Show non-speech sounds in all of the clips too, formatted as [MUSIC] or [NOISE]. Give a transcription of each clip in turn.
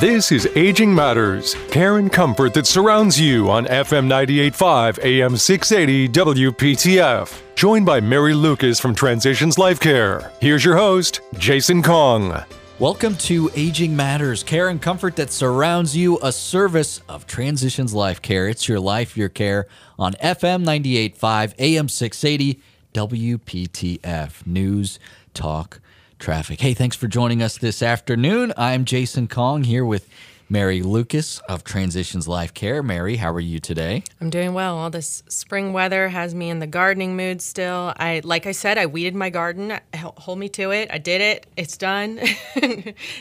This is Aging Matters, care and comfort that surrounds you on FM 98.5 AM 680 WPTF. Joined by Mary Lucas from Transitions Life Care. Here's your host, Jason Kong. Welcome to Aging Matters, care and comfort that surrounds you, a service of Transitions Life Care. It's your life, your care on FM 98.5 AM 680 WPTF. News, talk, traffic. Hey, thanks for joining us this afternoon. I'm Jason Kong here with Mary Lucas of Transitions Life Care. Mary, how are you today? I'm doing well. All this spring weather has me in the gardening mood still. I like I said, I weeded my garden. Hold me to it. I did it. It's done. [LAUGHS]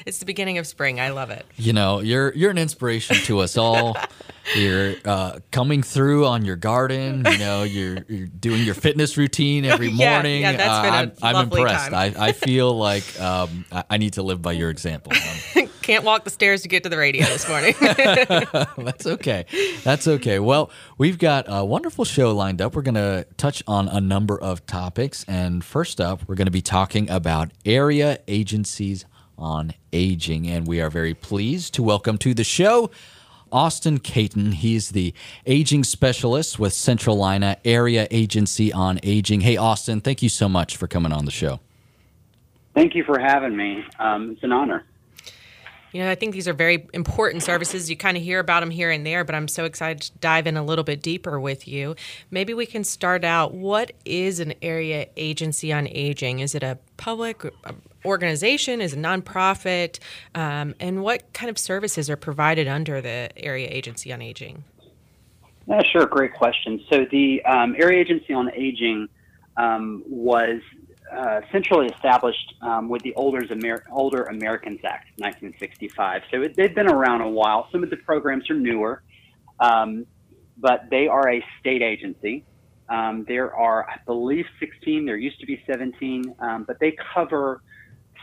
it's the beginning of spring. I love it. You know, you're you're an inspiration to us all. [LAUGHS] you're uh, coming through on your garden. You know, you're, you're doing your fitness routine every morning. [LAUGHS] yeah, yeah, that's been uh, I'm, a I'm impressed. I, I feel like um, I, I need to live by your example. Um, Can't walk the stairs to get to the radio this morning. [LAUGHS] That's okay. That's okay. Well, we've got a wonderful show lined up. We're going to touch on a number of topics. And first up, we're going to be talking about area agencies on aging. And we are very pleased to welcome to the show Austin Caton. He's the aging specialist with Central Centralina Area Agency on Aging. Hey, Austin, thank you so much for coming on the show. Thank you for having me. Um, it's an honor. You know, I think these are very important services. You kind of hear about them here and there, but I'm so excited to dive in a little bit deeper with you. Maybe we can start out. What is an area agency on aging? Is it a public organization? Is it a nonprofit? Um, and what kind of services are provided under the area agency on aging? Yeah, sure. Great question. So the um, area agency on aging um, was uh, centrally established um, with the Older, Amer- Older Americans Act, 1965. So it, they've been around a while. Some of the programs are newer, um, but they are a state agency. Um, there are, I believe, 16. There used to be 17, um, but they cover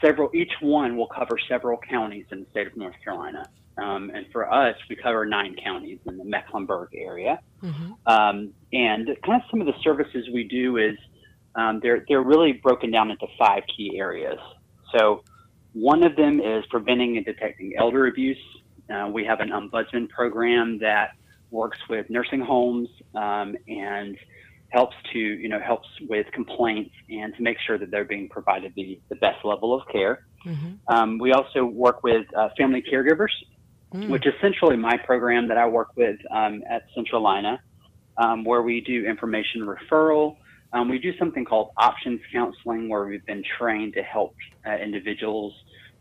several. Each one will cover several counties in the state of North Carolina. Um, and for us, we cover nine counties in the Mecklenburg area. Mm-hmm. Um, and kind of some of the services we do is um, they're they're really broken down into five key areas. So one of them is preventing and detecting elder abuse. Uh, we have an ombudsman program that works with nursing homes um, and helps to you know helps with complaints and to make sure that they're being provided the, the best level of care. Mm-hmm. Um, we also work with uh, family caregivers, mm. which is essentially my program that I work with um, at Centralina, um, where we do information referral. Um, we do something called options counseling, where we've been trained to help uh, individuals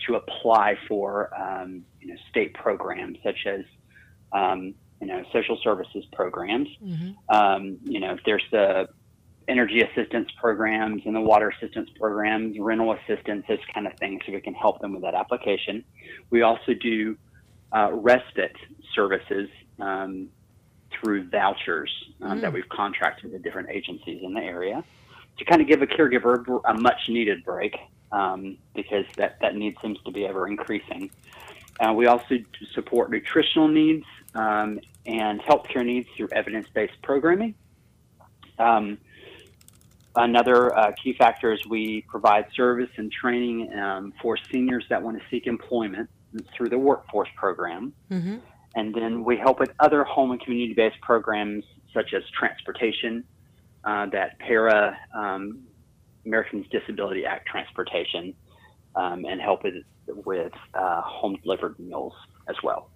to apply for um, you know, state programs such as um, you know social services programs. Mm-hmm. Um, you know, if there's the energy assistance programs and the water assistance programs, rental assistance, those kind of things, so we can help them with that application. We also do uh, respite services um, through vouchers um, mm. that we've contracted with different agencies in the area to kind of give a caregiver a much needed break um, because that, that need seems to be ever increasing. Uh, we also support nutritional needs um, and healthcare needs through evidence based programming. Um, another uh, key factor is we provide service and training um, for seniors that want to seek employment through the workforce program. Mm-hmm. And then we help with other home and community based programs such as transportation, uh, that para um, Americans Disability Act transportation, um, and help with, with uh, home delivered meals as well.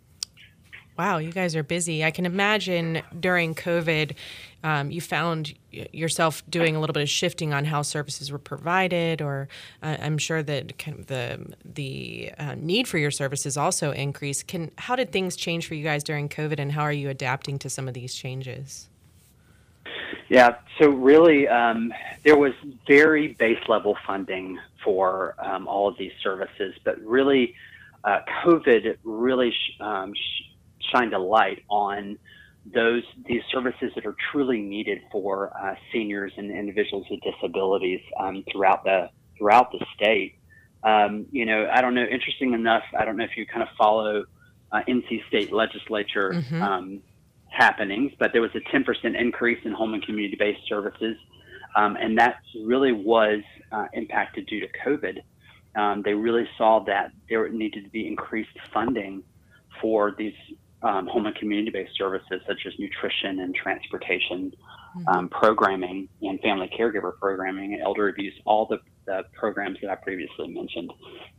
Wow, you guys are busy. I can imagine during COVID, um, you found yourself doing a little bit of shifting on how services were provided, or uh, I'm sure that kind of the the uh, need for your services also increased. Can how did things change for you guys during COVID, and how are you adapting to some of these changes? Yeah, so really, um, there was very base level funding for um, all of these services, but really, uh, COVID really sh- um, sh- shined a light on those these services that are truly needed for uh, seniors and individuals with disabilities um, throughout the throughout the state. Um, you know, I don't know. Interesting enough, I don't know if you kind of follow uh, NC State Legislature mm-hmm. um, happenings, but there was a 10% increase in home and community-based services, um, and that really was uh, impacted due to COVID. Um, they really saw that there needed to be increased funding for these um, home and community-based services such as nutrition and transportation mm-hmm. um, programming and family caregiver programming and elder abuse, all the, the, programs that I previously mentioned.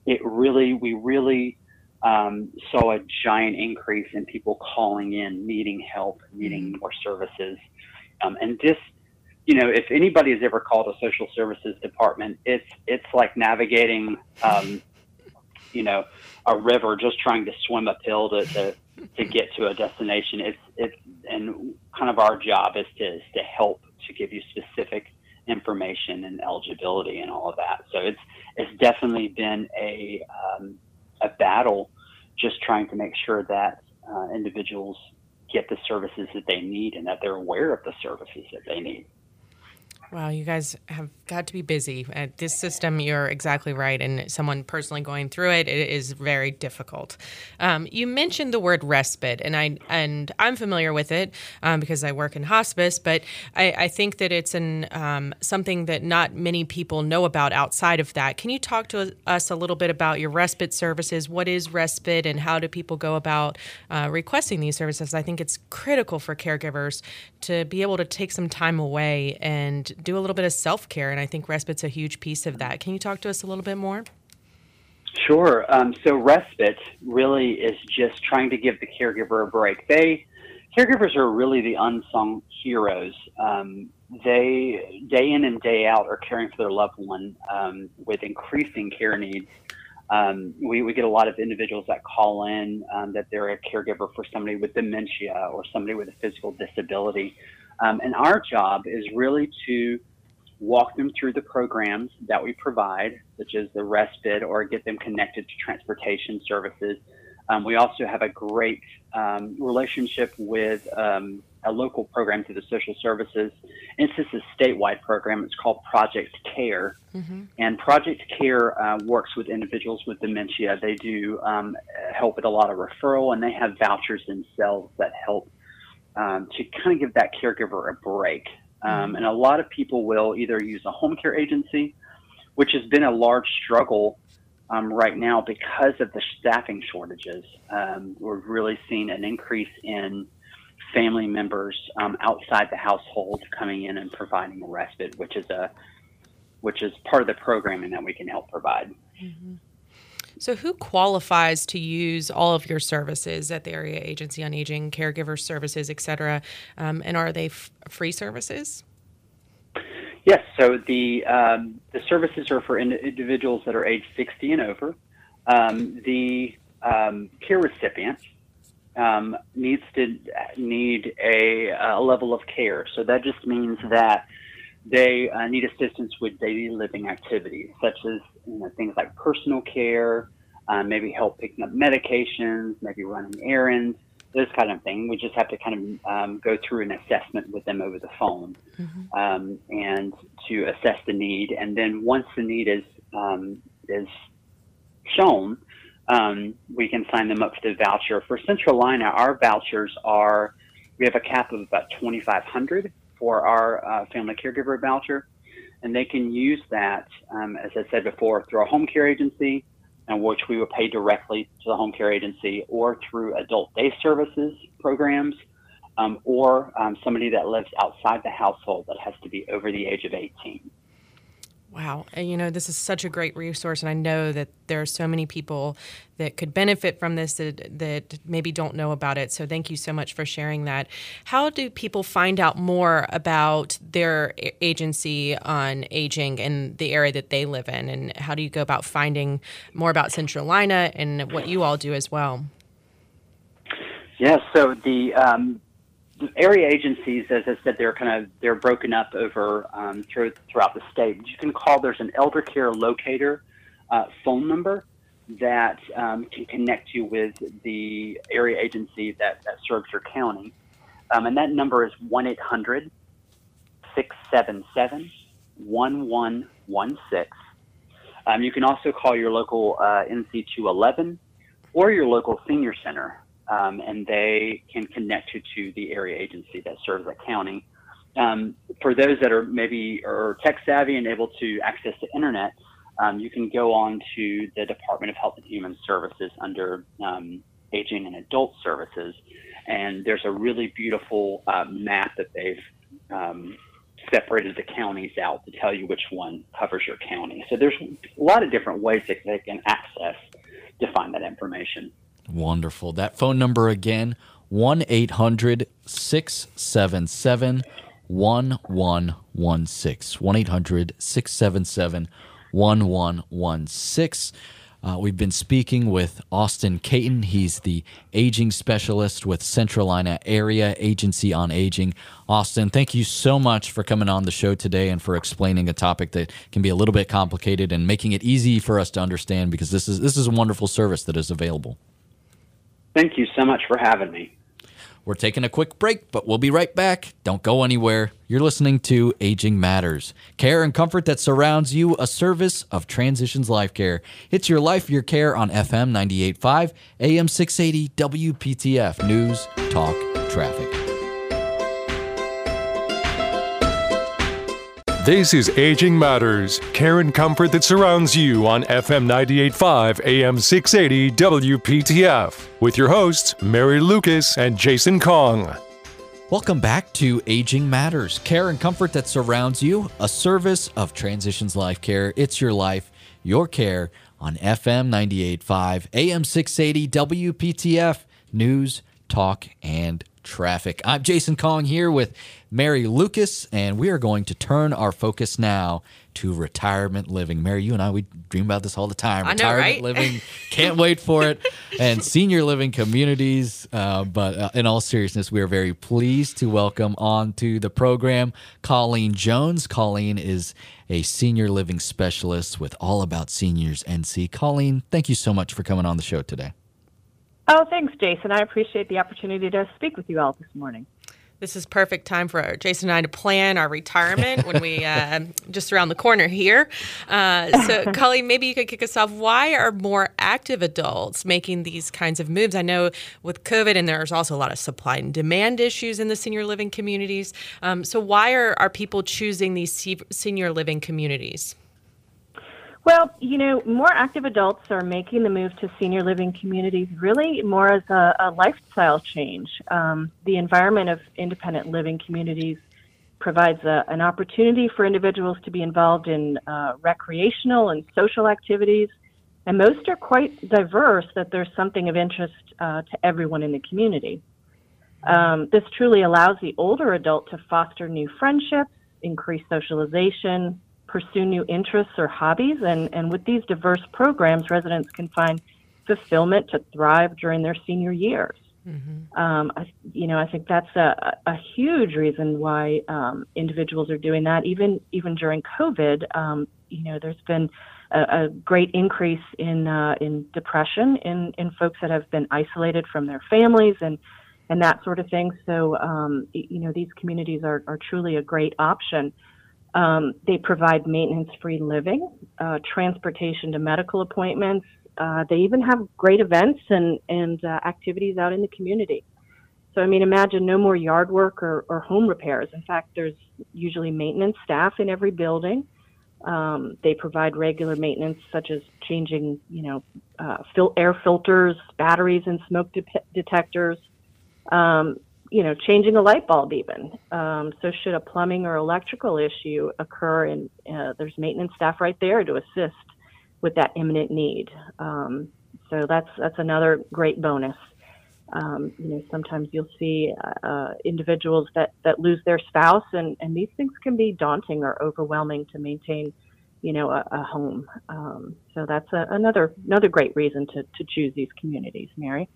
It really, we really um, saw a giant increase in people calling in, needing help, needing mm-hmm. more services. Um, and this, you know, if anybody has ever called a social services department, it's it's like navigating, um, you know, a river just trying to swim uphill to, to to get to a destination. It's it's and kind of our job is to is to help to give you specific information and eligibility and all of that. So it's it's definitely been a um, a battle, just trying to make sure that uh, individuals get the services that they need and that they're aware of the services that they need. Wow, you guys have got to be busy. At this system, you're exactly right. And someone personally going through it, it is very difficult. Um, you mentioned the word respite, and I and I'm familiar with it um, because I work in hospice. But I, I think that it's an um, something that not many people know about outside of that. Can you talk to us a little bit about your respite services? What is respite, and how do people go about uh, requesting these services? I think it's critical for caregivers to be able to take some time away and do a little bit of self care. And I think respite's a huge piece of that. Can you talk to us a little bit more? Sure. Um, so respite really is just trying to give the caregiver a break. They caregivers are really the unsung heroes. Um, they day in and day out are caring for their loved one um, with increasing care needs. Um, we, we get a lot of individuals that call in um, that they're a caregiver for somebody with dementia or somebody with a physical disability. Um, and our job is really to walk them through the programs that we provide, such as the respite or get them connected to transportation services. Um, we also have a great um, relationship with um, a local program through the social services. And it's a statewide program. It's called Project Care. Mm-hmm. And Project Care uh, works with individuals with dementia. They do um, help with a lot of referral, and they have vouchers themselves that help um, to kind of give that caregiver a break. Um, mm-hmm. and a lot of people will either use a home care agency, which has been a large struggle um, right now because of the staffing shortages. Um, we're really seeing an increase in family members um, outside the household coming in and providing respite, which is a which is part of the programming that we can help provide. Mm-hmm. So, who qualifies to use all of your services at the Area Agency on Aging, caregiver services, et cetera? Um, and are they f- free services? Yes. So the um, the services are for individuals that are age 60 and over. Um, the um, care recipient um, needs to need a, a, level of care. So that just means that they uh, need assistance with daily living activities, such as you know, things like personal care, uh, maybe help picking up medications, maybe running errands, this kind of thing. We just have to kind of um, go through an assessment with them over the phone mm-hmm. um, and to assess the need. And then once the need is um, is shown, um, we can sign them up for the voucher. For Centralina, our vouchers are we have a cap of about 2,500 for our uh, family caregiver voucher, and they can use that, um, as I said before, through a home care agency, and which we would pay directly to the home care agency, or through adult day services programs, um, or um, somebody that lives outside the household that has to be over the age of 18. Wow. You know, this is such a great resource. And I know that there are so many people that could benefit from this that, that, maybe don't know about it. So thank you so much for sharing that. How do people find out more about their agency on aging and the area that they live in? And how do you go about finding more about Central Centralina and what you all do as well? Yeah, so the um, area agencies, as I said, they're kind of they're broken up over um, through, throughout the state. You can call. There's an elder care locator uh, phone number that um, can connect you with the area agency that, that serves your county, um, and that number is one 800 677 1116 um, You can also call your local uh, NC 211 or your local senior center um, and they can connect you to the area agency that serves that county. Um, for those that are maybe are tech savvy and able to access the internet, um, you can go on to the Department of Health and Human Services under um, aging and adult services. And there's a really beautiful uh, map that they've um, separated the counties out to tell you which one covers your county. So there's a lot of different ways that they can access to find that information. Wonderful. That phone number again 1 800 677 1116. 1 800 677 1116. Uh, we've been speaking with Austin Caton. He's the aging specialist with Centralina Area Agency on Aging. Austin, thank you so much for coming on the show today and for explaining a topic that can be a little bit complicated and making it easy for us to understand because this is this is a wonderful service that is available. Thank you so much for having me. We're taking a quick break, but we'll be right back. Don't go anywhere. You're listening to Aging Matters care and comfort that surrounds you, a service of Transitions Life Care. It's your life, your care on FM 98.5, AM 680, WPTF News, Talk, Traffic. This is Aging Matters, care and comfort that surrounds you on FM 98.5 AM 680 WPTF with your hosts, Mary Lucas and Jason Kong. Welcome back to Aging Matters, care and comfort that surrounds you, a service of Transitions Life Care. It's your life, your care on FM 98.5 AM 680 WPTF News, Talk, and Traffic. I'm Jason Kong here with Mary Lucas, and we are going to turn our focus now to retirement living. Mary, you and I, we dream about this all the time. I know, retirement right? living, [LAUGHS] can't wait for it. And senior living communities. Uh, but uh, in all seriousness, we are very pleased to welcome on to the program Colleen Jones. Colleen is a senior living specialist with All About Seniors NC. Colleen, thank you so much for coming on the show today. Oh, thanks, Jason. I appreciate the opportunity to speak with you all this morning. This is perfect time for Jason and I to plan our retirement when we uh, [LAUGHS] just around the corner here. Uh, so, [LAUGHS] Colleen, maybe you could kick us off. Why are more active adults making these kinds of moves? I know with COVID, and there's also a lot of supply and demand issues in the senior living communities. Um, so, why are, are people choosing these senior living communities? Well, you know, more active adults are making the move to senior living communities really more as a, a lifestyle change. Um, the environment of independent living communities provides a, an opportunity for individuals to be involved in uh, recreational and social activities, and most are quite diverse that there's something of interest uh, to everyone in the community. Um, this truly allows the older adult to foster new friendships, increase socialization, pursue new interests or hobbies. And, and with these diverse programs, residents can find fulfillment to thrive during their senior years. Mm-hmm. Um, I, you know, I think that's a, a huge reason why um, individuals are doing that. Even even during COVID, um, you know, there's been a, a great increase in uh, in depression in in folks that have been isolated from their families and and that sort of thing. So, um, you know, these communities are, are truly a great option. Um, they provide maintenance free living, uh, transportation to medical appointments. Uh, they even have great events and, and uh, activities out in the community. So, I mean, imagine no more yard work or, or home repairs. In fact, there's usually maintenance staff in every building. Um, they provide regular maintenance, such as changing, you know, uh, fil- air filters, batteries, and smoke de- detectors. Um, you know, changing a light bulb even. Um, so should a plumbing or electrical issue occur, and uh, there's maintenance staff right there to assist with that imminent need. Um, so that's that's another great bonus. Um, you know, sometimes you'll see uh, individuals that, that lose their spouse, and, and these things can be daunting or overwhelming to maintain, you know, a, a home. Um, so that's a, another another great reason to, to choose these communities, Mary.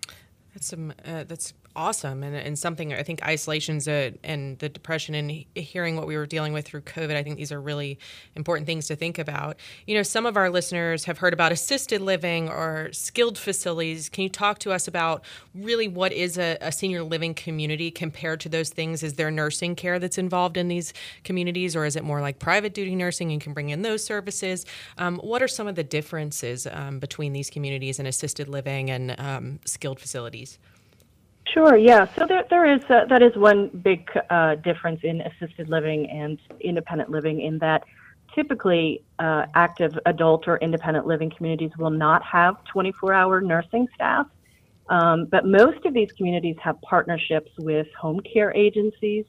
That's some. Uh, that's awesome, and, and something I think isolation's a, and the depression and hearing what we were dealing with through COVID. I think these are really important things to think about. You know, some of our listeners have heard about assisted living or skilled facilities. Can you talk to us about really what is a, a senior living community compared to those things? Is there nursing care that's involved in these communities, or is it more like private duty nursing? and can bring in those services. Um, what are some of the differences um, between these communities and assisted living and um, skilled facilities? Sure. Yeah. So there, there is uh, that is one big uh, difference in assisted living and independent living in that typically uh, active adult or independent living communities will not have 24-hour nursing staff. Um, but most of these communities have partnerships with home care agencies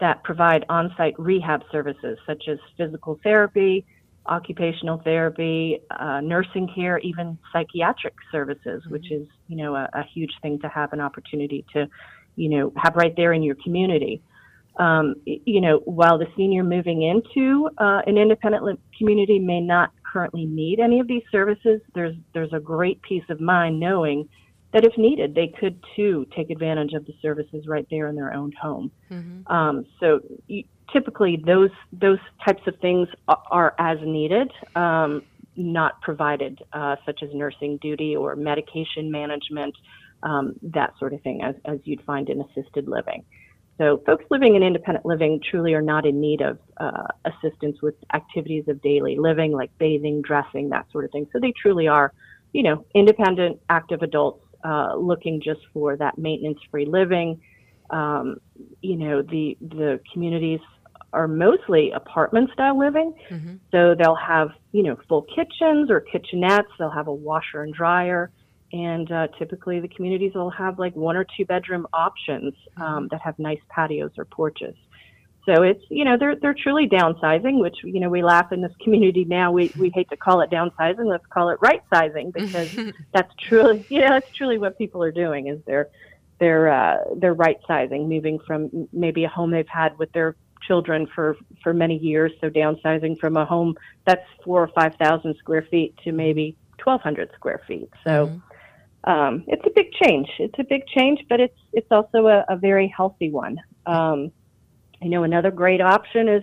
that provide on site rehab services such as physical therapy, occupational therapy, uh, nursing care, even psychiatric services, which is, you know, a, a, huge thing to have an opportunity to, you know, have right there in your community. Um, you know, while the senior moving into uh, an independent community may not currently need any of these services, there's there's a great peace of mind knowing that if needed, they could too take advantage of the services right there in their own home. Mm-hmm. Um, so you, typically, those those types of things are, are as needed, um, not provided, uh, such as nursing duty or medication management, um, that sort of thing, as, as you'd find in assisted living. So folks living in independent living truly are not in need of uh, assistance with activities of daily living like bathing, dressing, that sort of thing. So they truly are, you know, independent, active adults uh, looking just for that maintenance-free living. Um, you know, the the communities are mostly apartment-style living, mm-hmm. so they'll have you know full kitchens or kitchenettes. They'll have a washer and dryer and uh, typically the communities will have like one or two bedroom options um, that have nice patios or porches. So it's you know they're they're truly downsizing, which you know we laugh in this community now. We we hate to call it downsizing, let's call it right sizing because [LAUGHS] that's truly you know that's truly what people are doing is they're they're uh, they're right sizing, moving from maybe a home they've had with their children for for many years, so downsizing from a home that's four or five thousand square feet to maybe twelve hundred square feet. So. Mm-hmm um, it's a big change. It's a big change, but it's it's also a, a very healthy one. Um, you know, another great option is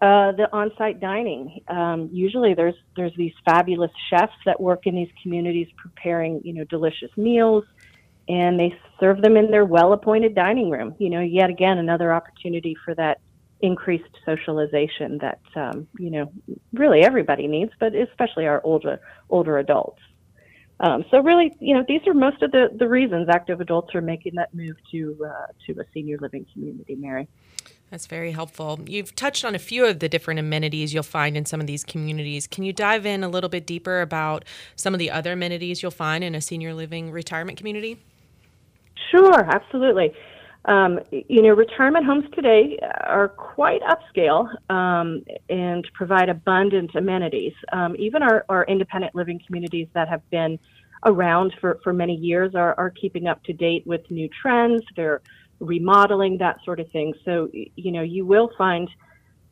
uh, the on-site dining. Um, usually, there's there's these fabulous chefs that work in these communities preparing you know delicious meals, and they serve them in their well-appointed dining room. You know, yet again another opportunity for that increased socialization that um, you know really everybody needs, but especially our older older adults. Um, so really, you know, these are most of the, the reasons active adults are making that move to uh, to a senior living community. Mary. That's very helpful. You've touched on a few of the different amenities you'll find in some of these communities. Can you dive in a little bit deeper about some of the other amenities you'll find in a senior living retirement community? Sure, absolutely. Um, you know, retirement homes today are quite upscale um, and provide abundant amenities. Um, even our, our independent living communities that have been around for, for many years are, are keeping up to date with new trends. They're remodeling, that sort of thing. So, you know, you will find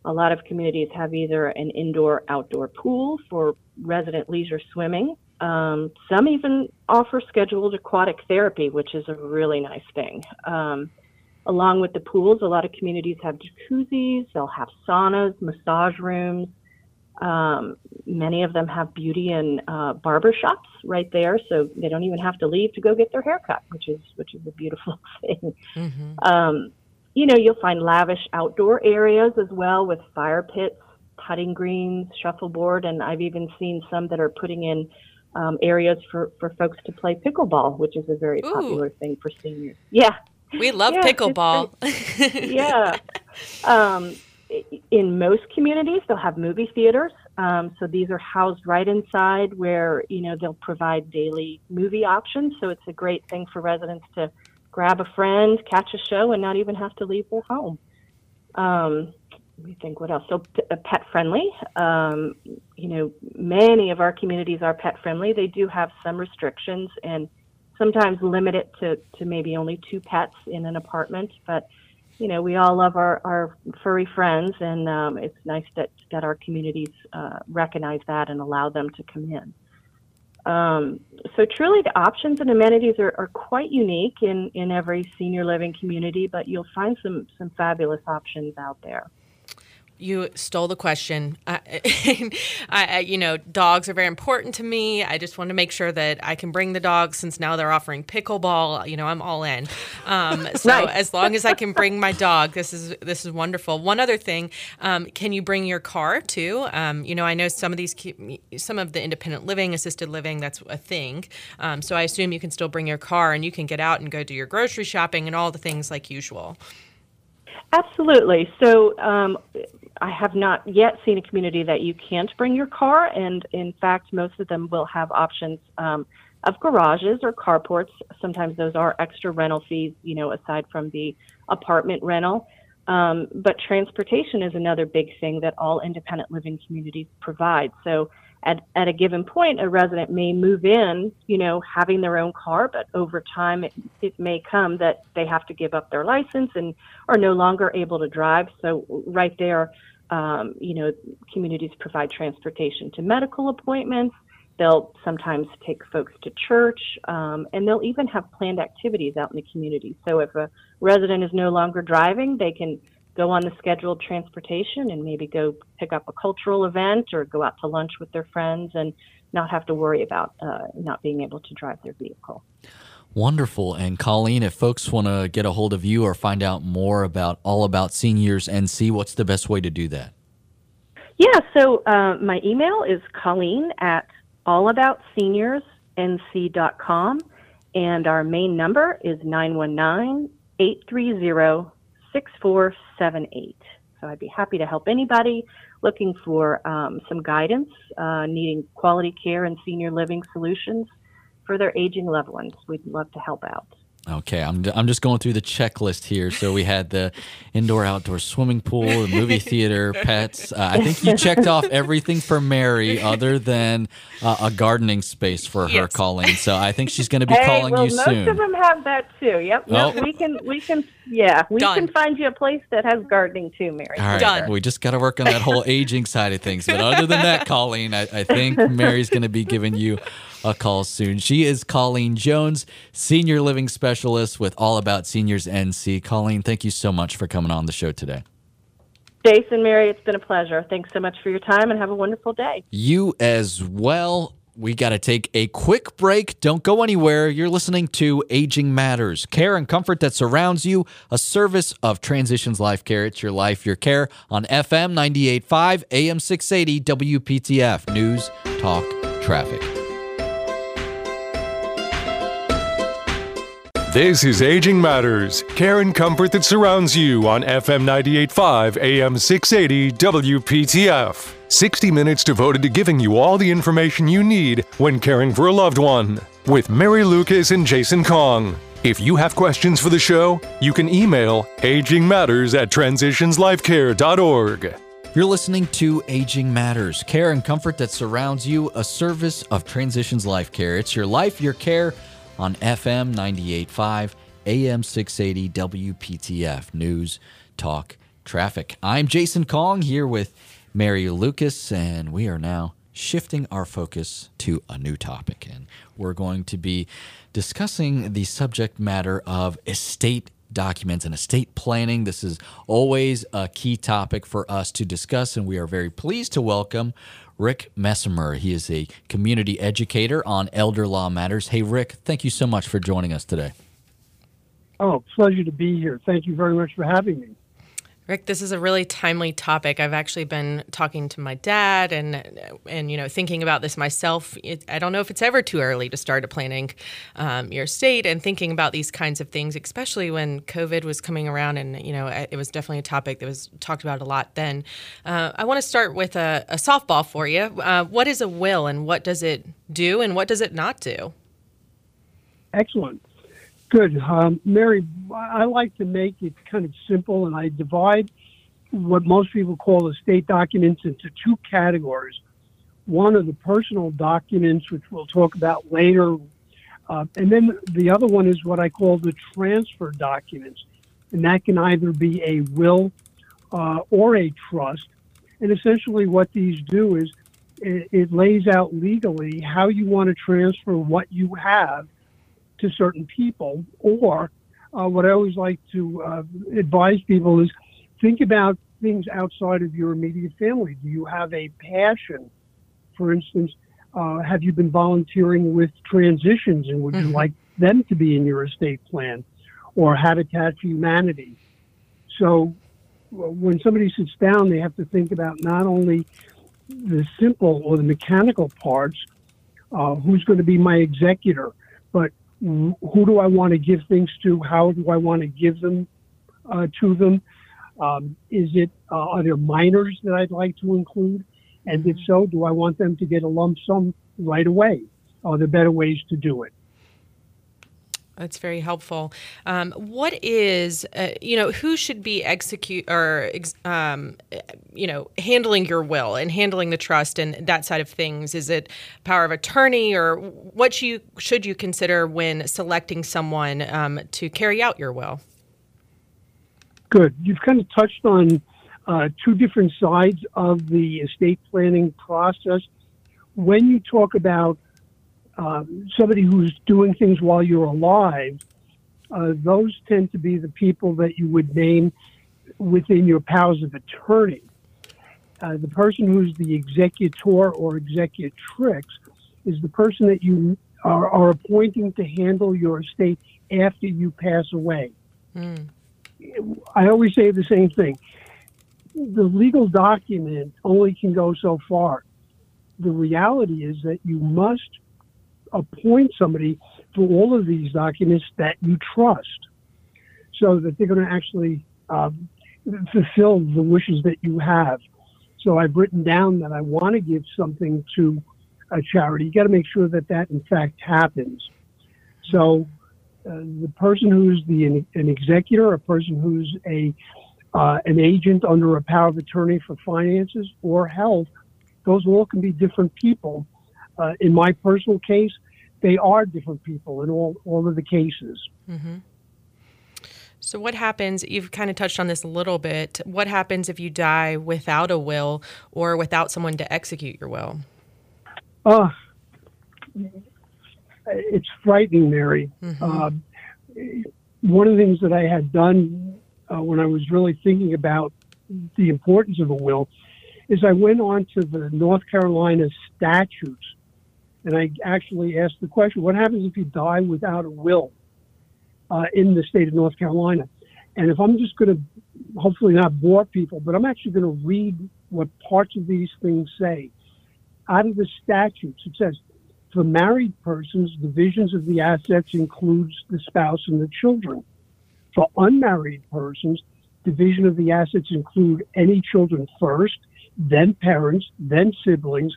a lot of communities have either an indoor outdoor pool for resident leisure swimming. Um, some even offer scheduled aquatic therapy, which is a really nice thing. Um, along with the pools, a lot of communities have jacuzzis, they'll have saunas, massage rooms. Um, many of them have beauty and uh, barber shops right there, so they don't even have to leave to go get their hair cut, which is which is a beautiful [LAUGHS] thing. Mm-hmm. Um, you know, you'll find lavish outdoor areas as well with fire pits, putting greens, shuffleboard, and I've even seen some that are putting in um, areas for, for folks to play pickleball, which is a very Ooh. popular thing for seniors. Yeah, we love yeah, pickleball. yeah. [LAUGHS] Um, in most communities, they'll have movie theaters. Um, so these are housed right inside where, you know, they'll provide daily movie options. So it's a great thing for residents to grab a friend, catch a show, and not even have to leave their home. Um, let me think what else. So uh, pet friendly. Um, you know, many of our communities are pet friendly. They do have some restrictions and sometimes limit it to, to maybe only two pets in an apartment. But, you know, we all love our, our furry friends, and um, it's nice that, that our communities uh, recognize that and allow them to come in. Um, so truly the options and amenities are, are quite unique in, in every senior living community, but you'll find some, some fabulous options out there. You stole the question. [LAUGHS] I, I, you know, dogs are very important to me. I just want to make sure that I can bring the dogs since now they're offering pickleball. You know, I'm all in. Um, [LAUGHS] so right. as long as I can bring my dog, this is this is wonderful. One other thing, um, can you bring your car too? Um, you know, I know some of these, some of the independent living, assisted living, that's a thing. Um, so I assume you can still bring your car and you can get out and go do your grocery shopping and all the things like usual. Absolutely. So um, I have not yet seen a community that you can't bring your car, and in fact, most of them will have options um, of garages or carports. Sometimes those are extra rental fees, you know, aside from the apartment rental. Um, but transportation is another big thing that all independent living communities provide. So at, at a given point, a resident may move in, you know, having their own car, but over time it, it may come that they have to give up their license and are no longer able to drive. So right there, um, you know, communities provide transportation to medical appointments. They'll sometimes take folks to church, um, and they'll even have planned activities out in the community. So if a resident is no longer driving, they can go on the scheduled transportation and maybe go pick up a cultural event or go out to lunch with their friends and not have to worry about uh, not being able to drive their vehicle. Wonderful. And Colleen, if folks want to get a hold of you or find out more about All About Seniors NC, what's the best way to do that? Yeah, so uh, my email is Colleen at allaboutseniors.nc.com, and our main number is 919 830 6478. So I'd be happy to help anybody looking for um, some guidance, uh, needing quality care and senior living solutions for their aging loved ones. We'd love to help out. Okay, I'm, I'm just going through the checklist here. So we had the indoor outdoor swimming pool, the movie theater, pets. Uh, I think you checked off everything for Mary other than uh, a gardening space for her, Yes. Colleen. So I think she's going to be hey, calling well, you most soon. of them have that too. Yep. No, Oh. we can, we can, yeah, we Done. can find you a place that has gardening too, Mary. All right, Done. we just got to work on that whole aging side of things. But other than that, [LAUGHS] Colleen, I, I think Mary's going to be giving you a call soon. She is Colleen Jones, Senior Living Specialist with All About Seniors NC. Colleen, thank you so much for coming on the show today. Jason, Mary, it's been a pleasure. Thanks so much for your time and have a wonderful day. You as well. We got to take a quick break. Don't go anywhere. You're listening to Aging Matters, care and comfort that surrounds you, a service of Transitions Life Care. It's your life, your care on FM 98.5, AM 680, WPTF, News, Talk, Traffic. This is Aging Matters, care and comfort that surrounds you on FM 98.5 AM 680 WPTF. 60 minutes devoted to giving you all the information you need when caring for a loved one. With Mary Lucas and Jason Kong. If you have questions for the show, you can email agingmatters at transitionslifecare.org. You're listening to Aging Matters, care and comfort that surrounds you, a service of Transitions Life Care. It's your life, your care on FM 98.5, AM 680, WPTF, News, Talk, Traffic. I'm Jason Kong here with Mary Lucas, and we are now shifting our focus to a new topic. And we're going to be discussing the subject matter of estate documents and estate planning. This is always a key topic for us to discuss, and we are very pleased to welcome Rick Messimer. He is a community educator on elder law matters. Hey, Rick, thank you so much for joining us today. Oh, pleasure to be here. Thank you very much for having me. Rick, this is a really timely topic. I've actually been talking to my dad and and you know thinking about this myself. It, I don't know if it's ever too early to start planning um, your estate and thinking about these kinds of things, especially when COVID was coming around and you know it was definitely a topic that was talked about a lot then. Uh, I want to start with a, a softball for you. Uh, what is a will and what does it do and what does it not do? Excellent. Good. Um, Mary, I like to make it kind of simple, and I divide what most people call estate documents into two categories. One are the personal documents, which we'll talk about later. Uh, and then the other one is what I call the transfer documents. And that can either be a will uh, or a trust. And essentially, what these do is it, it lays out legally how you want to transfer what you have to certain people. Or uh, what I always like to uh, advise people is think about things outside of your immediate family. Do you have a passion? For instance, uh, have you been volunteering with transitions and would you like them to be in your estate plan? Or Habitat for Humanity. So when somebody sits down, they have to think about not only the simple or the mechanical parts, uh, who's going to be my executor, but who do I want to give things to? How do I want to give them uh, to them? Um, is it uh, are there minors that I'd like to include? And if so, do I want them to get a lump sum right away? are there better ways to do it. That's very helpful. Um, what is, uh, you know, who should be execute or, um, you know, handling your will and handling the trust and that side of things? Is it power of attorney or what you should you consider when selecting someone um, to carry out your will? Good. You've kind of touched on uh, two different sides of the estate planning process. When you talk about um, somebody who's doing things while you're alive, uh, those tend to be the people that you would name within your powers of attorney. Uh, the person who's the executor or executrix is the person that you are, are appointing to handle your estate after you pass away. Mm. I always say the same thing. The legal document only can go so far. The reality is that you must appoint somebody for all of these documents that you trust so that they're going to actually um, fulfill the wishes that you have. So I've written down that I want to give something to a charity. You got to make sure that that in fact happens. So uh, the person who's the an executor, a person who's a uh, an agent under a power of attorney for finances or health, those all can be different people uh, in my personal case, they are different people in all, all of the cases. Mm-hmm. So, what happens? You've kind of touched on this a little bit. What happens if you die without a will or without someone to execute your will? Uh, it's frightening, Mary. Mm-hmm. Uh, one of the things that I had done uh, when I was really thinking about the importance of a will is I went on to the North Carolina statutes and I actually asked the question, what happens if you die without a will uh, in the state of North Carolina? And if I'm just going to hopefully not bore people, but I'm actually going to read what parts of these things say. Out of the statutes, it says, for married persons, divisions of the assets includes the spouse and the children. For unmarried persons, division of the assets include any children first, then parents, then siblings.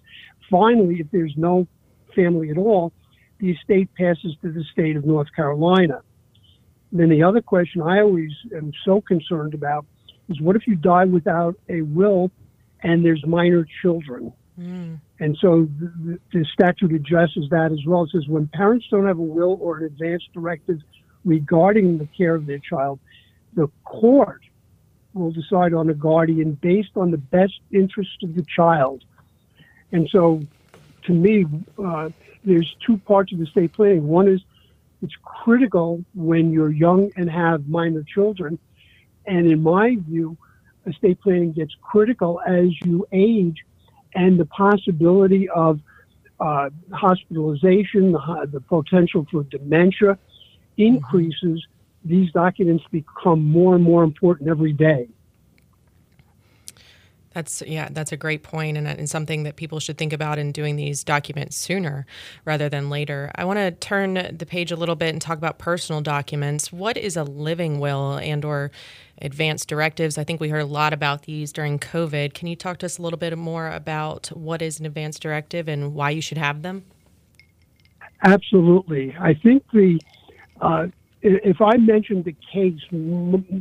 Finally, if there's no family at all, the estate passes to the state of North Carolina. Then the other question I always am so concerned about is what if you die without a will and there's minor children? Mm. And so the, the, statute addresses that as well. It says when parents don't have a will or an advance directive regarding the care of their child, the court will decide on a guardian based on the best interest of the child. And so to me, uh, there's two parts of estate planning. One is it's critical when you're young and have minor children. And in my view, estate planning gets critical as you age and the possibility of uh, hospitalization, the, the, potential for dementia increases. These documents become more and more important every day. That's yeah, that's a great point and, and something that people should think about in doing these documents sooner rather than later. I want to turn the page a little bit and talk about personal documents. What is a living will and or advanced directives? I think we heard a lot about these during COVID. Can you talk to us a little bit more about what is an advanced directive and why you should have them? Absolutely. I think the uh, if I mentioned the case,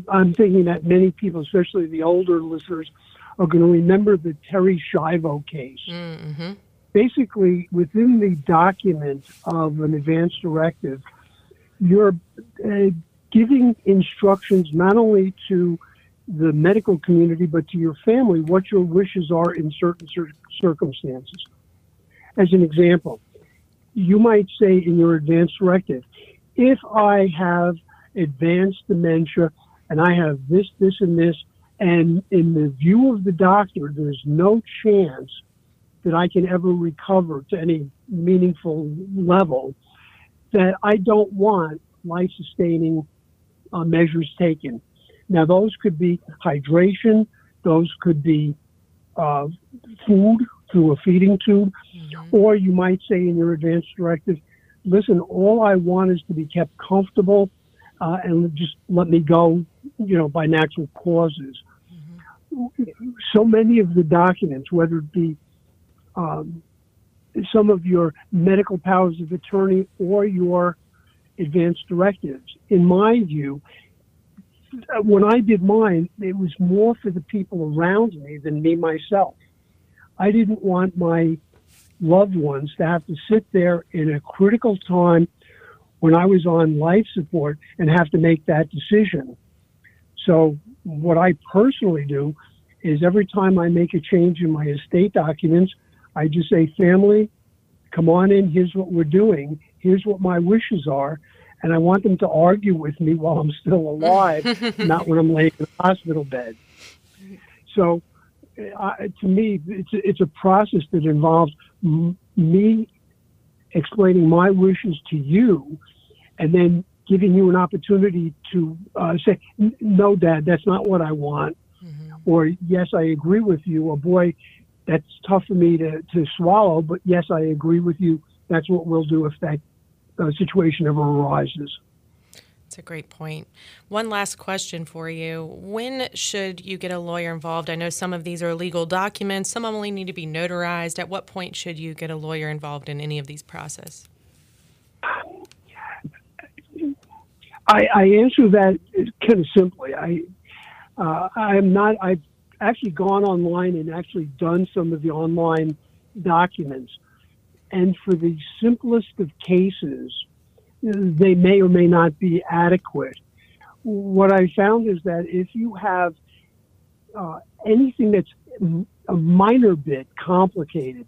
I'm thinking that many people, especially the older listeners, are going to remember the Terri Schiavo case. Mm-hmm. Basically, within the document of an advance directive, you're uh, giving instructions not only to the medical community but to your family what your wishes are in certain cir- circumstances. As an example, you might say in your advance directive, if I have advanced dementia and I have this, this, and this, and in the view of the doctor, there's no chance that I can ever recover to any meaningful level, that I don't want life sustaining uh, measures taken. Now, those could be hydration, those could be uh, food through a feeding tube, mm-hmm. or you might say in your advance directive, listen, all I want is to be kept comfortable uh, and just let me go, you know, by natural causes so many of the documents, whether it be um, some of your medical powers of attorney or your advance directives. In my view, when I did mine, it was more for the people around me than me myself. I didn't want my loved ones to have to sit there in a critical time when I was on life support and have to make that decision. So, what I personally do is every time I make a change in my estate documents, I just say, family, come on in, here's what we're doing, here's what my wishes are. And I want them to argue with me while I'm still alive, [LAUGHS] not when I'm laying in a hospital bed. So, uh, to me, it's a, it's a process that involves m- me explaining my wishes to you, and then giving you an opportunity to uh, say, "No, Dad, that's not what I want," mm-hmm. or "Yes, I agree with you," or "Boy, that's tough for me to, to swallow, but yes, I agree with you. That's what we'll do if that uh, situation ever arises." That's a great point. One last question for you. When should you get a lawyer involved? I know some of these are legal documents, some only need to be notarized. At what point should you get a lawyer involved in any of these process? I, I answer that kind of simply. I uh, I'm not. I've actually gone online and actually done some of the online documents, and for the simplest of cases, they may or may not be adequate. What I found is that if you have uh, anything that's a minor bit complicated,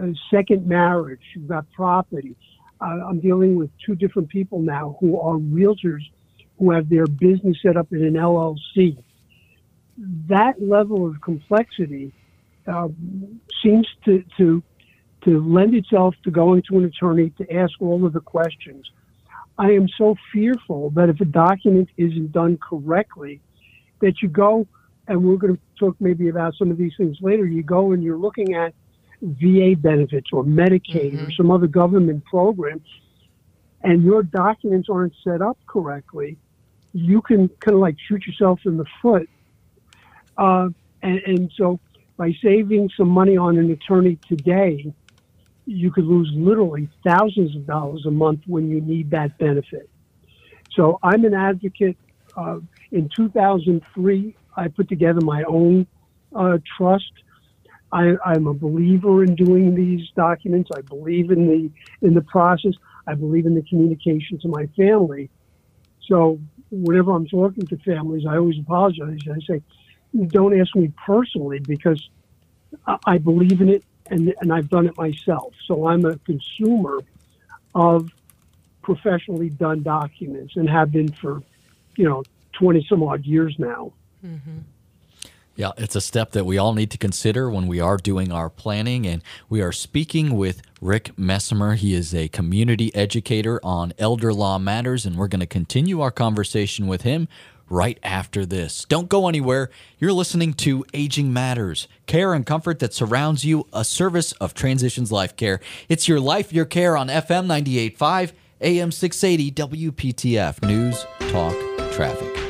uh, second marriage, you've got property. Uh, I'm dealing with two different people now who are realtors who have their business set up in an LLC. That level of complexity uh, seems to, to to lend itself to going to an attorney to ask all of the questions. I am so fearful that if a document isn't done correctly, that you go, and we're going to talk maybe about some of these things later, you go and you're looking at VA benefits or Medicaid mm-hmm. or some other government program, and your documents aren't set up correctly, you can kind of like shoot yourself in the foot. Uh, and, and so by saving some money on an attorney today, you could lose literally thousands of dollars a month when you need that benefit. So I'm an advocate. Uh, in 2003, I put together my own uh, trust. I, I'm a believer in doing these documents. I believe in the in the process. I believe in the communication to my family. So whenever I'm talking to families, I always apologize. I say, don't ask me personally because I believe in it and, and I've done it myself. So I'm a consumer of professionally done documents and have been for, you know, 20 some odd years now. Mm-hmm. Yeah, it's a step that we all need to consider when we are doing our planning. And we are speaking with Rick Messimer. He is a community educator on elder law matters, and we're going to continue our conversation with him right after this. Don't go anywhere. You're listening to Aging Matters, care and comfort that surrounds you, a service of Transitions Life Care. It's your life, your care on FM 98.5, AM 680, WPTF News, Talk, Traffic.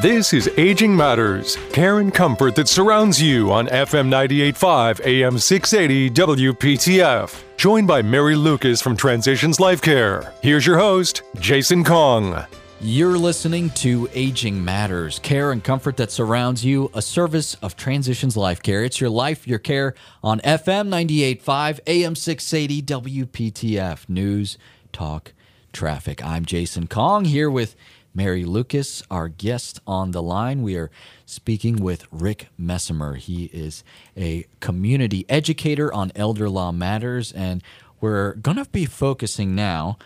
This is Aging Matters, care and comfort that surrounds you on FM 98.5, AM 680, WPTF. Joined by Mary Lucas from Transitions Life Care. Here's your host, Jason Kong. You're listening to Aging Matters, care and comfort that surrounds you, a service of Transitions Life Care. It's your life, your care on FM 98.5, AM 680, WPTF News, Talk, Traffic. I'm Jason Kong here with Mary Lucas, our guest on the line. We are speaking with Rick Messimer. He is a community educator on elder law matters, and we're going to be focusing now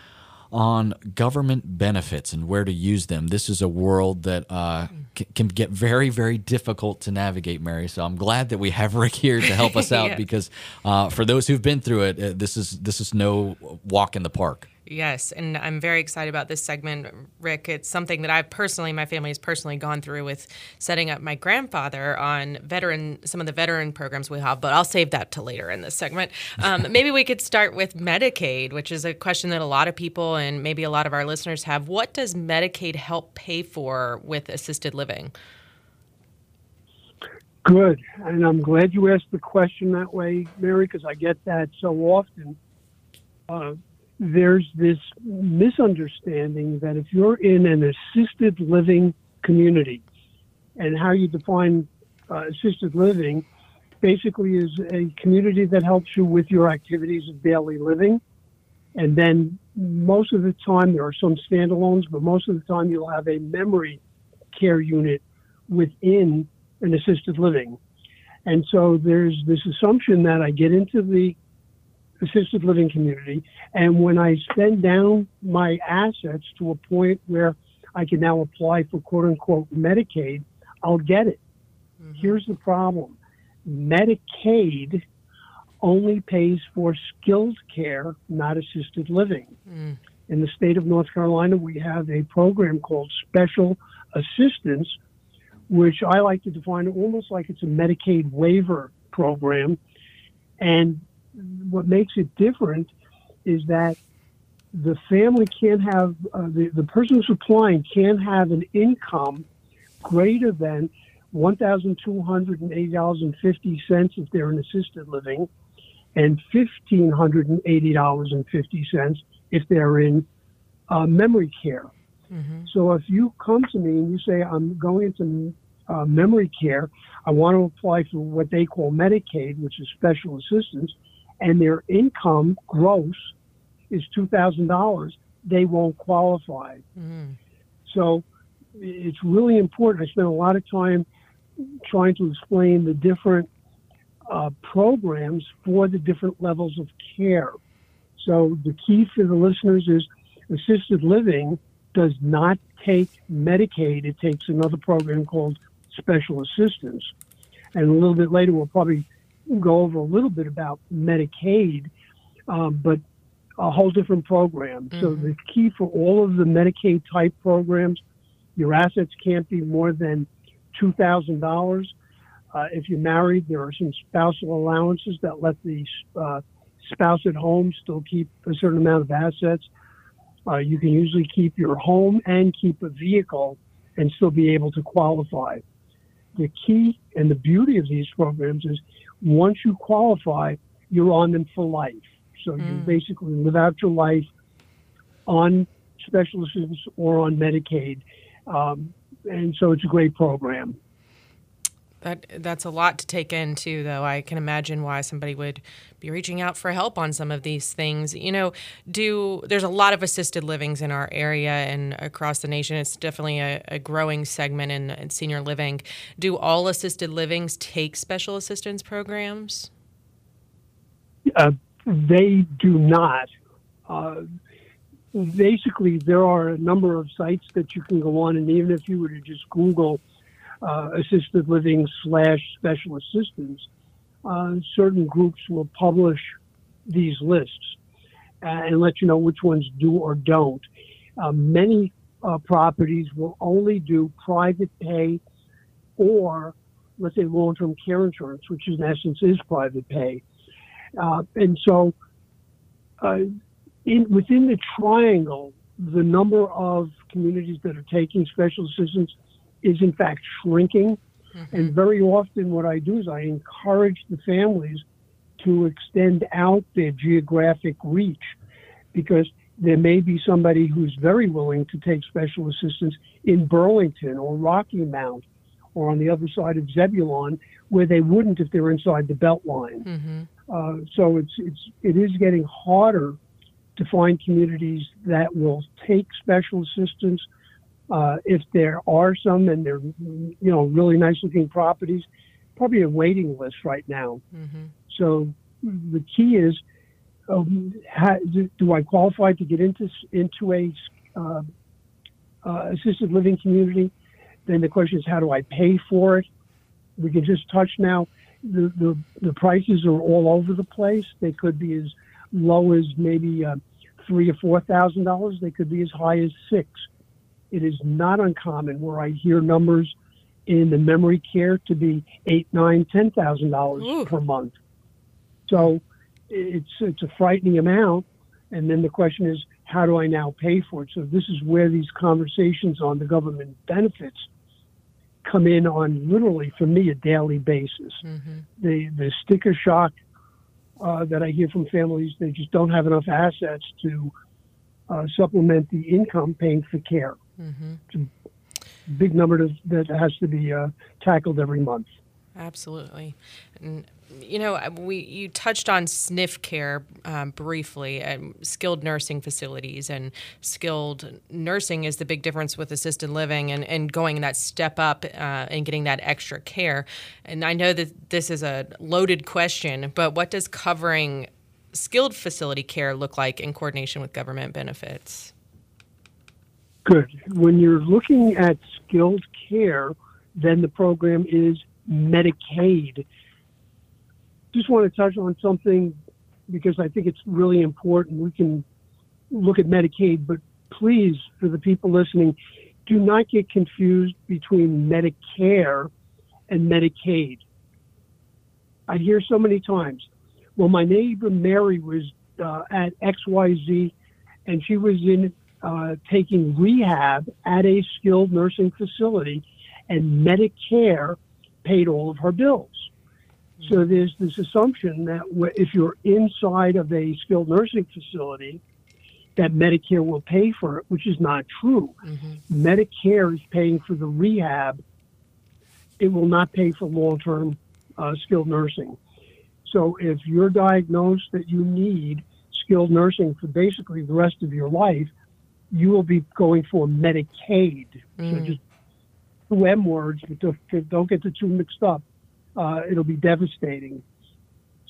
on government benefits and where to use them. This is a world that uh, c- can get very, very difficult to navigate, Mary. So I'm glad that we have Rick here to help us [LAUGHS] out yeah. because uh, for those who've been through it, uh, this is this is no walk in the park. Yes, and I'm very excited about this segment, Rick. It's something that I've personally, my family has personally gone through with setting up my grandfather on veteran, some of the veteran programs we have, but I'll save that to later in this segment. Um, [LAUGHS] maybe we could start with Medicaid, which is a question that a lot of people and maybe a lot of our listeners have. What does Medicaid help pay for with assisted living? Good. And I'm glad you asked the question that way, Mary, because I get that so often. Uh, there's this misunderstanding that if you're in an assisted living community, and how you define uh, assisted living basically is a community that helps you with your activities of daily living. And then most of the time, there are some standalones, but most of the time, you'll have a memory care unit within an assisted living. And so there's this assumption that I get into the assisted living community, and when I spend down my assets to a point where I can now apply for quote unquote Medicaid, I'll get it. Mm-hmm. Here's the problem Medicaid only pays for skilled care, not assisted living. Mm. In the state of North Carolina, we have a program called Special Assistance, which I like to define almost like it's a Medicaid waiver program. And what makes it different is that the family can't have, uh, the, the person who's applying can't have an income greater than $1,280.50 if they're in assisted living and $1,580.50 if they're in uh, memory care. Mm-hmm. So if you come to me and you say, I'm going into uh, memory care, I want to apply for what they call Medicaid, which is special assistance, and their income gross is $2,000, they won't qualify. Mm-hmm. So it's really important. I spent a lot of time trying to explain the different uh, programs for the different levels of care. So the key for the listeners is assisted living does not take Medicaid. It takes another program called special assistance. And a little bit later, we'll probably go over a little bit about Medicaid, um, but a whole different program. Mm-hmm. So the key for all of the Medicaid type programs, your assets can't be more than two thousand uh, dollars. If you're married, there are some spousal allowances that let the uh, spouse at home still keep a certain amount of assets. Uh, you can usually keep your home and keep a vehicle and still be able to qualify. The key and the beauty of these programs is once you qualify, you're on them for life. So mm. you basically live out your life on special assistance or on Medicaid. Um, and so it's a great program. That that's a lot to take in too, though. I can imagine why somebody would be reaching out for help on some of these things. You know, do there's a lot of assisted livings in our area and across the nation. It's definitely a, a growing segment in, in, senior living. Do all assisted livings take special assistance programs? Uh, they do not. Uh, basically, there are a number of sites that you can go on, and even if you were to just Google uh, assisted living slash special assistance, uh, certain groups will publish these lists and let you know which ones do or don't. Uh, many uh, properties will only do private pay or, let's say, long term care insurance, which in essence is private pay. Uh, and so, in, within the triangle, the number of communities that are taking special assistance is in fact shrinking. Mm-hmm. And very often, what I do is I encourage the families to extend out their geographic reach because there may be somebody who's very willing to take special assistance in Burlington or Rocky Mount or on the other side of Zebulon where they wouldn't if they're inside the Beltline. Mm-hmm. Uh, so it's it's it is getting harder to find communities that will take special assistance. Uh, if there are some and they're, you know, really nice looking properties, probably a waiting list right now. Mm-hmm. So the key is, um, how, do, do, I qualify to get into into a uh, uh, assisted living community? Then the question is, how do I pay for it? We can just touch now. The, the, the prices are all over the place. They could be as low as maybe uh, three or four thousand dollars. They could be as high as six. It is not uncommon where I hear numbers in the memory care to be eight, nine, ten thousand dollars per month. So it's it's a frightening amount. And then the question is, how do I now pay for it? So this is where these conversations on the government benefits come in on literally for me a daily basis. Mm-hmm. The the sticker shock uh, that I hear from families, they just don't have enough assets to uh, supplement the income paying for care. Mm-hmm. Big number that has to be uh, tackled every month. Absolutely. And, you know, we you touched on SNF care um, briefly, and skilled nursing facilities, and skilled nursing is the big difference with assisted living and, and going that step up uh, and getting that extra care. And I know that this is a loaded question, but what does covering skilled facility care look like in coordination with government benefits? Good. When you're looking at skilled care, then the program is Medicaid. Just want to touch on something because I think it's really important. We can look at Medicaid, but please, for the people listening, do not get confused between Medicare and Medicaid. I hear so many times, well, my neighbor Mary was uh, at XYZ and she was in uh, taking rehab at a skilled nursing facility, and Medicare paid all of her bills. So there's this assumption that if you're inside of a skilled nursing facility, that Medicare will pay for it, which is not true. Mm-hmm. Medicare is paying for the rehab. It will not pay for long-term uh, skilled nursing. So if you're diagnosed that you need skilled nursing for basically the rest of your life, you will be going for Medicaid. Mm. So just two M words, but don't, don't get the two mixed up. Uh, it'll be devastating.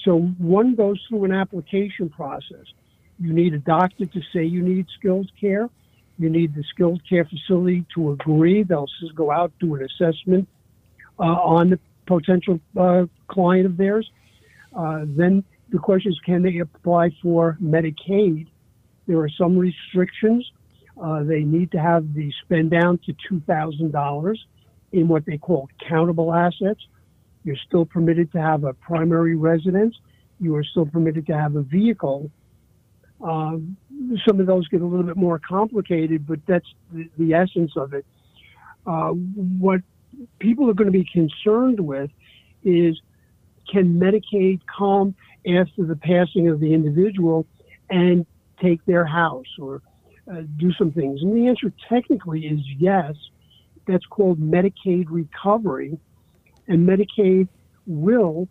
So one goes through an application process. You need a doctor to say you need skilled care. You need the skilled care facility to agree. They'll just go out, do an assessment uh, on the potential uh, client of theirs. Uh, then the question is, can they apply for Medicaid? There are some restrictions. Uh, they need to have the spend down to $2,000 in what they call countable assets. You're still permitted to have a primary residence. You are still permitted to have a vehicle. Um, some of those get a little bit more complicated, but that's the, the essence of it. Uh, what people are going to be concerned with is can Medicaid come after the passing of the individual and take their house or uh, do some things? And the answer technically is yes. That's called Medicaid recovery. And Medicaid will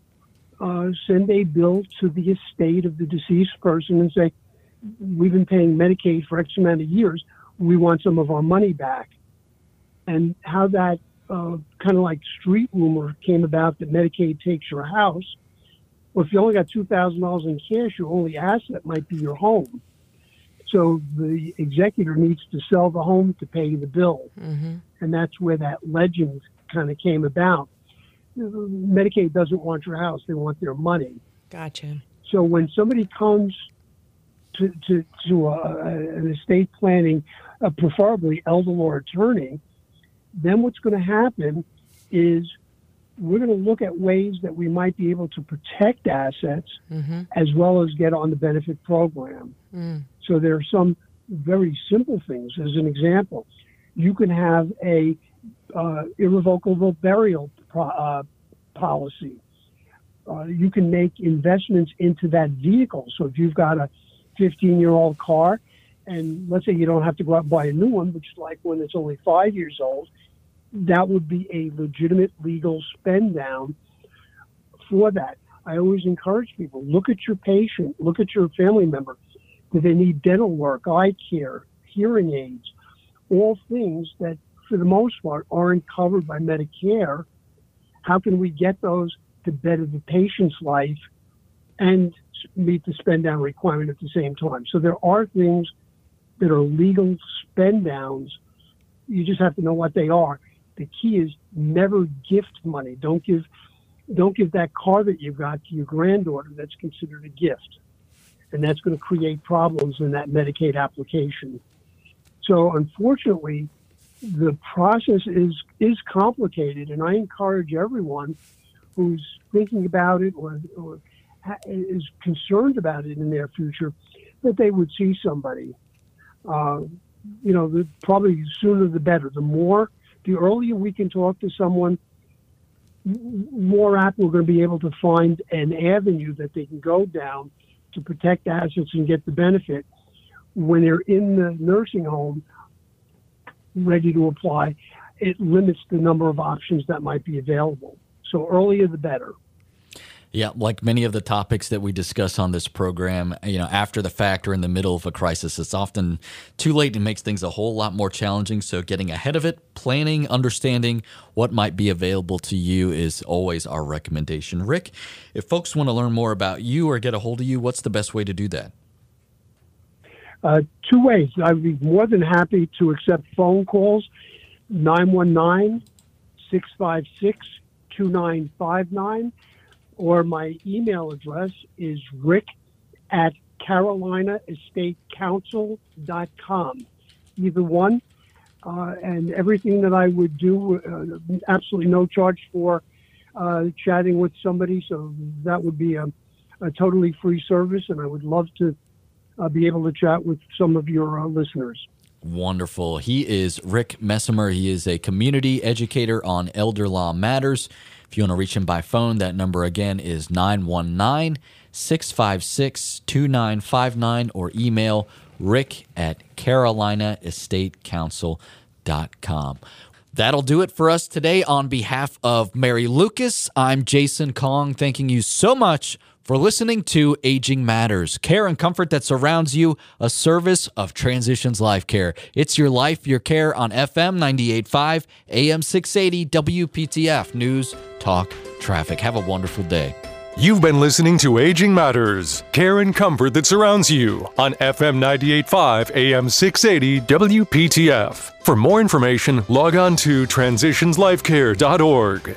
uh, send a bill to the estate of the deceased person and say, We've been paying Medicaid for X amount of years. We want some of our money back. And how that uh, kind of like street rumor came about that Medicaid takes your house. Well, if you only got two thousand dollars in cash, your only asset might be your home. So the executor needs to sell the home to pay the bill, Mm-hmm. and that's where that legend kind of came about. Medicaid doesn't want your house; they want their money. Gotcha. So when somebody comes to to, to a, an estate planning, uh, preferably elder law attorney, then what's going to happen is we're going to look at ways that we might be able to protect assets Mm-hmm. as well as get on the benefit program. So there are some very simple things. As an example, you can have a uh, irrevocable burial pro- uh, policy. Uh, you can make investments into that vehicle. So if you've got a 15 year old car, and let's say you don't have to go out and buy a new one, which is like when it's only five years old, that would be a legitimate legal spend down for that. I always encourage people look at your patient, look at your family member. Do they need dental work, eye care, hearing aids, all things that, for the most part, aren't covered by Medicare? How can we get those to better the patient's life and meet the spend down requirement at the same time? So there are things that are legal spend downs. You just have to know what they are. The key is never gift money. Don't give don't give that car that you got to your granddaughter that's considered a gift. And that's going to create problems in that Medicaid application. So unfortunately, the process is is complicated, and I encourage everyone who's thinking about it or, or is concerned about it in their future that they would see somebody. Uh, you know, the, probably sooner the better. The more the earlier we can talk to someone, more apt we're going to be able to find an avenue that they can go down to protect assets and get the benefit when they're in the nursing home ready to apply. It limits the number of options that might be available. So earlier the better. Yeah, like many of the topics that we discuss on this program, you know, after the fact or in the middle of a crisis, it's often too late and makes things a whole lot more challenging. So, getting ahead of it, planning, understanding what might be available to you is always our recommendation. Rick, if folks want to learn more about you or get a hold of you, what's the best way to do that? Uh, two ways. I'd be more than happy to accept phone calls 919 656 2959 or my email address is rick at carolinaestateCouncil.com. Either one. Uh, and everything that I would do, uh, absolutely no charge for uh, chatting with somebody. So that would be a, a, totally free service, and I would love to uh, be able to chat with some of your uh, listeners. Wonderful. He is Rick Messimer. He is a community educator on elder law matters. If you want to reach him by phone, that number again is 919 656 2959 or email rick at carolinaestatecouncil.com. That'll do it for us today. On behalf of Mary Lucas, I'm Jason Kong, thanking you so much for listening to Aging Matters, care and comfort that surrounds you, a service of Transitions Life Care. It's your life, your care on FM 98.5, AM 680, WPTF News, Talk, Traffic. Have a wonderful day. You've been listening to Aging Matters, care and comfort that surrounds you on FM 98.5, AM 680, WPTF. For more information, log on to transitionslifecare.org.